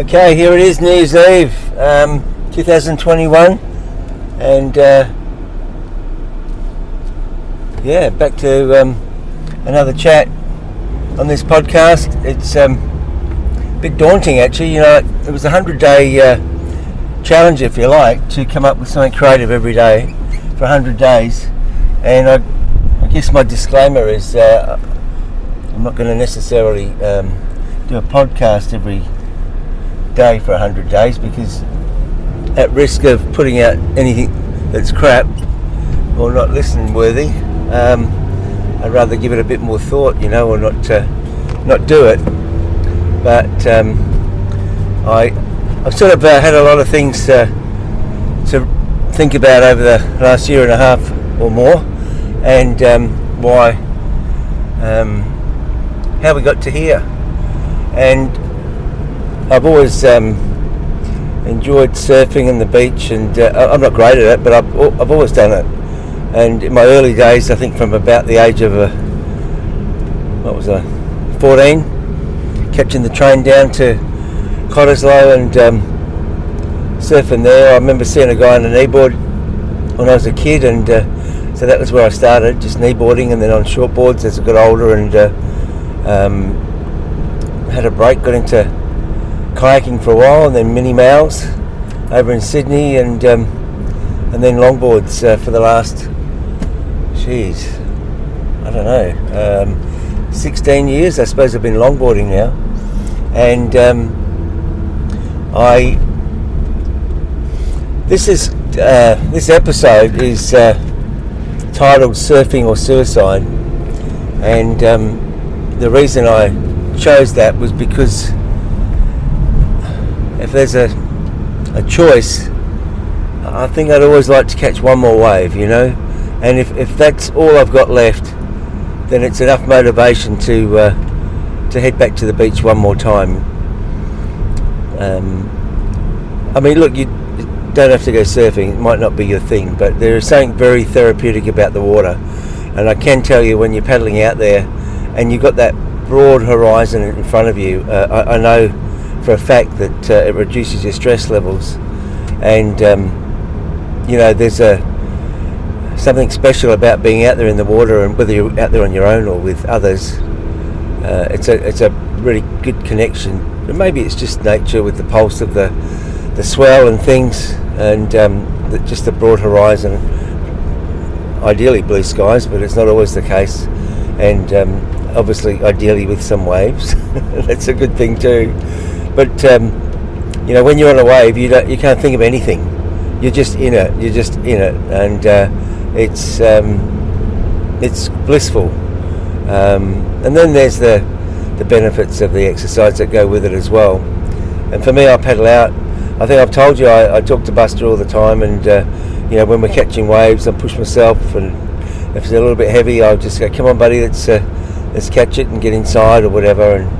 Okay, here it is, New Year's Eve, um, 2021, and uh, yeah, back to um, another chat on this podcast. It's um, a bit daunting, actually. You know, it was a hundred-day uh, challenge, if you like, to come up with something creative every day for hundred days, and I, I, guess my disclaimer is uh, I'm not going to necessarily um, do a podcast every day for 100 days because at risk of putting out anything that's crap or not listening worthy um, I'd rather give it a bit more thought you know or not not do it. But um, I I've sort of uh, had a lot of things uh, to think about over the last year and a half or more and um, why um, how we got to here. And I've always um, enjoyed surfing on the beach, and uh, I'm not great at it, but I've, I've always done it. And in my early days, I think from about the age of uh, what was I, 14, catching the train down to Cottesloe and um, surfing there. I remember seeing a guy on a kneeboard when I was a kid, and uh, so that was where I started, just kneeboarding, and then on shortboards as I got older and uh, um, had a break, got into kayaking for a while, and then mini mals over in Sydney, and um, and then longboards uh, for the last, jeez, I don't know, um, 16 years. I suppose I've been longboarding now, and um, I. This is uh, this episode is uh, titled "Surfing or Suicide," and um, the reason I chose that was because if there's a a choice, I think I'd always like to catch one more wave, you know. And if, if that's all I've got left, then it's enough motivation to uh, to head back to the beach one more time. Um, I mean, look, you don't have to go surfing; it might not be your thing, but there is something very therapeutic about the water. And I can tell you, when you're paddling out there, and you've got that broad horizon in front of you, uh, I, I know for a fact that uh, it reduces your stress levels, and um, you know there's a something special about being out there in the water, and whether you're out there on your own or with others, uh, it's a it's a really good connection. Maybe it's just nature with the pulse of the the swell and things, and um, the, just the broad horizon. Ideally blue skies, but it's not always the case, and um, obviously ideally with some waves. That's a good thing too. But um, you know, when you're on a wave, you don't, you can't think of anything. You're just in it. You're just in it, and uh, it's um, it's blissful. Um, and then there's the the benefits of the exercise that go with it as well. And for me, I pedal out. I think I've told you I, I talk to Buster all the time, and uh, you know when we're catching waves, I push myself, and if it's a little bit heavy, I'll just go, "Come on, buddy, let's uh, let's catch it and get inside or whatever." And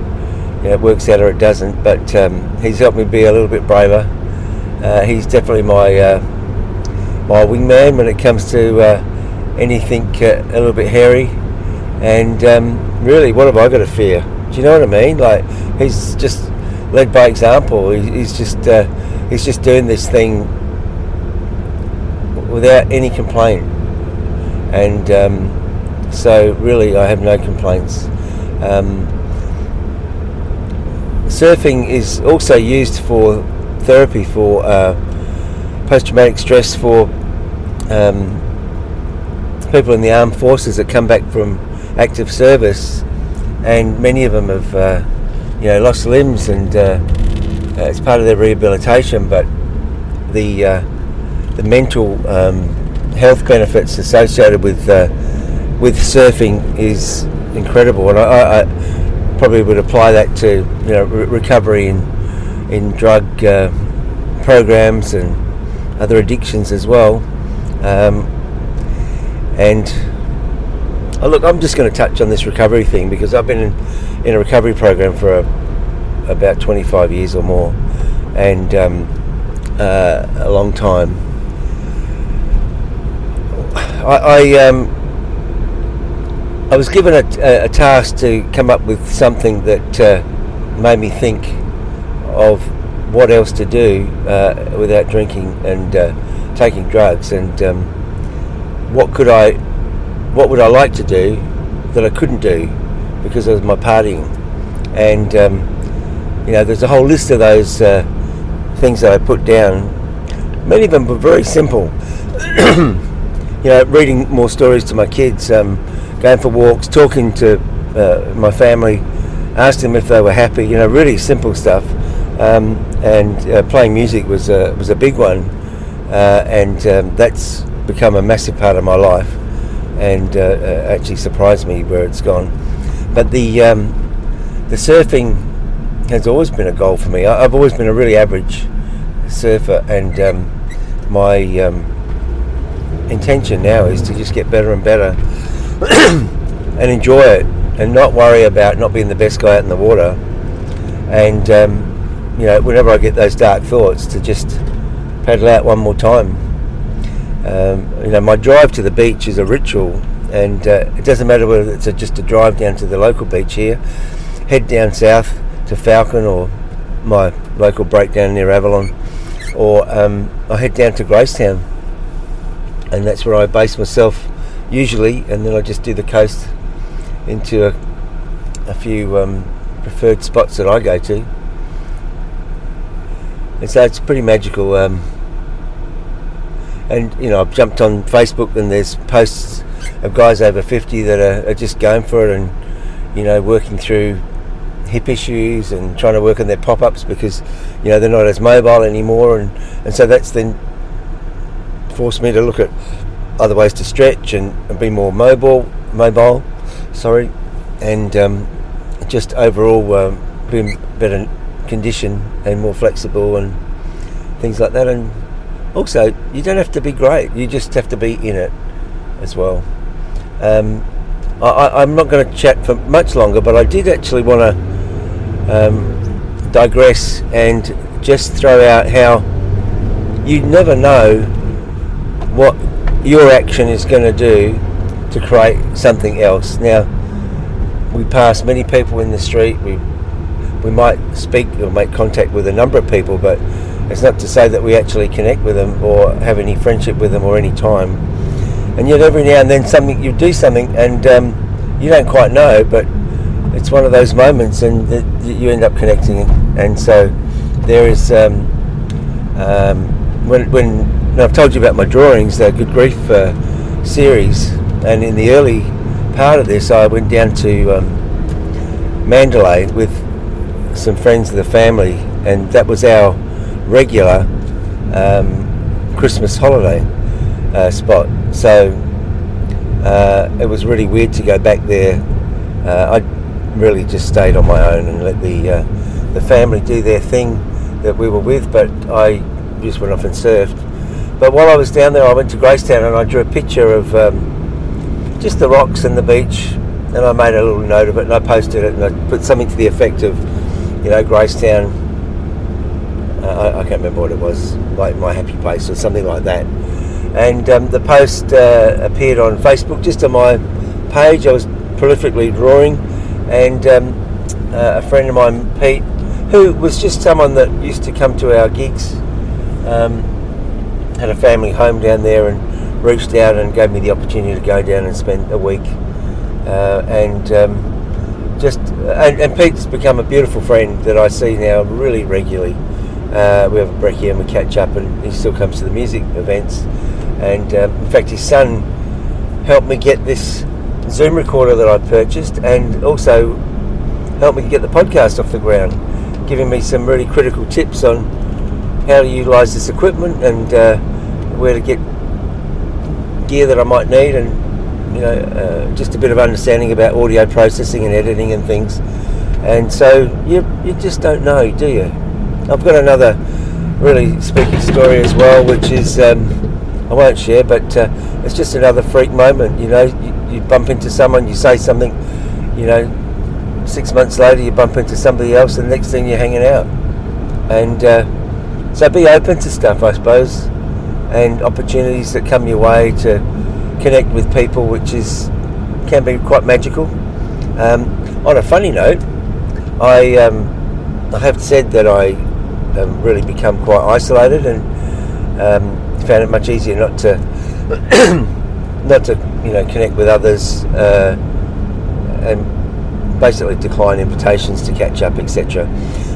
you know, it works out or it doesn't. But um, he's helped me be a little bit braver. Uh, he's definitely my uh, my wingman when it comes to uh, anything uh, a little bit hairy. And um, really, what have I got to fear? Do you know what I mean? Like he's just led by example. He's just uh, he's just doing this thing without any complaint. And um, so, really, I have no complaints. Um, surfing is also used for therapy for uh, post-traumatic stress for um, people in the armed forces that come back from active service, and many of them have uh, you know lost limbs, and uh, uh it's part of their rehabilitation. But the uh, the mental um, health benefits associated with uh, with surfing is incredible, and I, I probably would apply that to you know re- recovery in in drug uh, programs and other addictions as well. Um, and oh, look, I'm just going to touch on this recovery thing because I've been in, in a recovery program for a, about 25 years or more, and um, uh, a long time. I, I um, I was given a, a, task to come up with something that uh, made me think of what else to do uh, without drinking and uh, taking drugs, and um, what could I, what would I like to do that I couldn't do because of my partying, and um, you know, there's a whole list of those uh, things that I put down. Many of them were very simple. you know, reading more stories to my kids, um, going for walks, talking to uh, my family, asking them if they were happy. You know, really simple stuff. Um, and uh, playing music was a, was a big one, uh, and um, that's become a massive part of my life, and uh, uh, actually surprised me where it's gone. But the um, the surfing has always been a goal for me. I, have always been a really average surfer, and um, my um, intention now is to just get better and better and enjoy it and not worry about not being the best guy out in the water. And, um, you know, whenever I get those dark thoughts, to just paddle out one more time. Um, you know, my drive to the beach is a ritual, and uh, it doesn't matter whether it's a, just a drive down to the local beach here, head down south to Falcon or my local breakdown near Avalon, or um, I head down to Gracetown and that's where I base myself usually, and then I just do the coast into a, a few um, preferred spots that I go to. And so it's pretty magical. Um, and you know, I've jumped on Facebook and there's posts of guys over 50 that are, are just going for it and you know working through hip issues and trying to work on their pop-ups because you know they're not as mobile anymore and, and so that's then forced me to look at other ways to stretch and, and be more mobile, mobile, sorry, and um, just overall um, being better condition and more flexible and things like that. And also, you don't have to be great; you just have to be in it as well. Um, I, am not going to chat for much longer, but I did actually want to um, digress and just throw out how you never know what your action is going to do to create something else. Now, we pass many people in the street. We we might speak or make contact with a number of people, but it's not to say that we actually connect with them or have any friendship with them or any time. And yet, every now and then, something you do something and um, you don't quite know, but it's one of those moments, and you end up connecting. And so, there is um, um, when when now I've told you about my drawings, the Good Grief uh, series, and in the early part of this, I went down to um, Mandalay with some friends of the family, and that was our regular um, Christmas holiday uh, spot. So uh, it was really weird to go back there. Uh, I really just stayed on my own and let the uh, the family do their thing that we were with, but I just went off and surfed but while I was down there, I went to Gracetown and I drew a picture of um, just the rocks and the beach, and I made a little note of it and I posted it and I put something to the effect of, you know, Gracetown. Uh, I, I, can't remember what it was, like my happy place or something like that. And um, the post uh, appeared on Facebook, just on my page. I was prolifically drawing, and um, uh, a friend of mine, Pete, who was just someone that used to come to our gigs. Um, had a family home down there and reached out and gave me the opportunity to go down and spend a week. Uh, and um, just and, and, Pete's become a beautiful friend that I see now really regularly. Uh, we have a brekkie and we catch up, and he still comes to the music events. And uh, in fact, his son helped me get this Zoom recorder that I purchased, and also helped me get the podcast off the ground, giving me some really critical tips on how to utilise this equipment and uh, where to get gear that I might need, and you know, uh, just a bit of understanding about audio processing and editing and things. And so you you just don't know, do you? I've got another really spooky story as well, which is um, I won't share, but uh, it's just another freak moment. You know, you, you bump into someone, you say something, you know, six months later you bump into somebody else, and the next thing you're hanging out, and uh, so be open to stuff, I suppose, and opportunities that come your way to connect with people, which is can be quite magical. Um, on a funny note, I um, I have said that I um, really become quite isolated and um, found it much easier not to not to you know connect with others uh, and basically decline invitations to catch up, etc.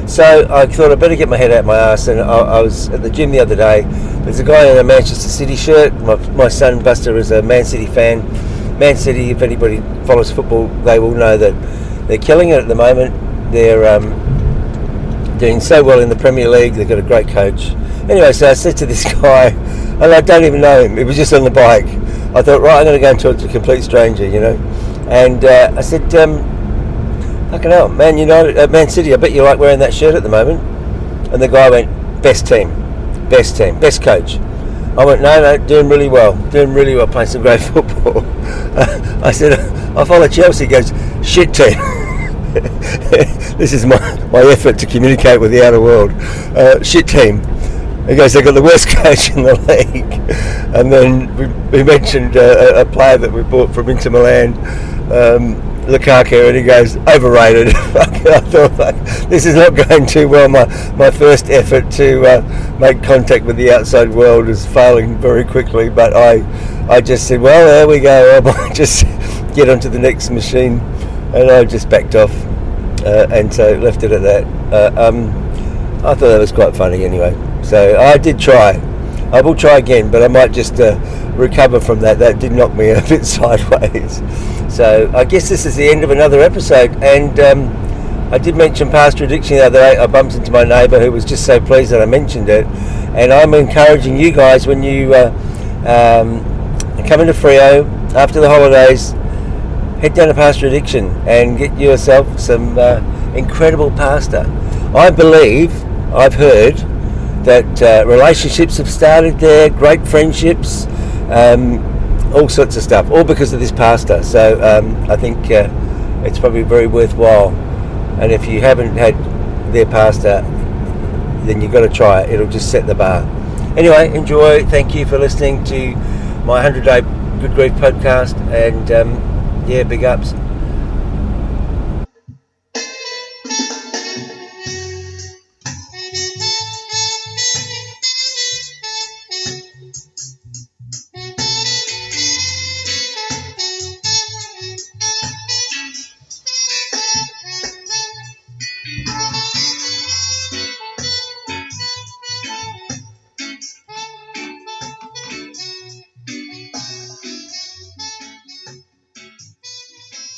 So I thought I'd better get my head out my ass, and I, I, was at the gym the other day. There's a guy in a Manchester City shirt. My, my son Buster is a Man City fan. Man City, if anybody follows football, they will know that they're killing it at the moment. They're um, doing so well in the Premier League. They've got a great coach. Anyway, so I said to this guy, and I don't even know him. It was just on the bike. I thought, right, I'm going to go and talk to a complete stranger, you know. And uh, I said, um, fucking hell, Man United, uh, Man City, I bet you like wearing that shirt at the moment. And the guy went, best team, best team, best coach. I went, no, no, doing really well, doing really well, playing some great football. I said, I follow Chelsea. He goes, shit team. this is my, my effort to communicate with the outer world. Uh, shit team. He goes, they've got the worst coach in the league. And then we, we mentioned uh, a player that we bought from Inter Milan. Um, Lukaku, and he goes overrated. I thought this is not going too well. My my first effort to uh, make contact with the outside world is failing very quickly. But I I just said, well, there we go. I might just get onto the next machine, and I just backed off, uh, and so left it at that. Uh, um, I thought that was quite funny anyway. So I did try. I will try again, but I might just uh, recover from that. That did knock me a bit sideways. So I guess this is the end of another episode. And um, I did mention Pasta Addiction the other day. I bumped into my neighbour who was just so pleased that I mentioned it. And I'm encouraging you guys when you uh, um, come into Freo after the holidays, head down to Pasta Addiction and get yourself some uh, incredible pasta. I believe I've heard that uh, relationships have started there, great friendships. Um, all sorts of stuff, all because of this pasta. So um, I think uh, it's probably very worthwhile. And if you haven't had their pasta, then you've got to try it. It'll just set the bar. Anyway, enjoy. Thank you for listening to my 100 Day Good Grief podcast. And um, yeah, big ups.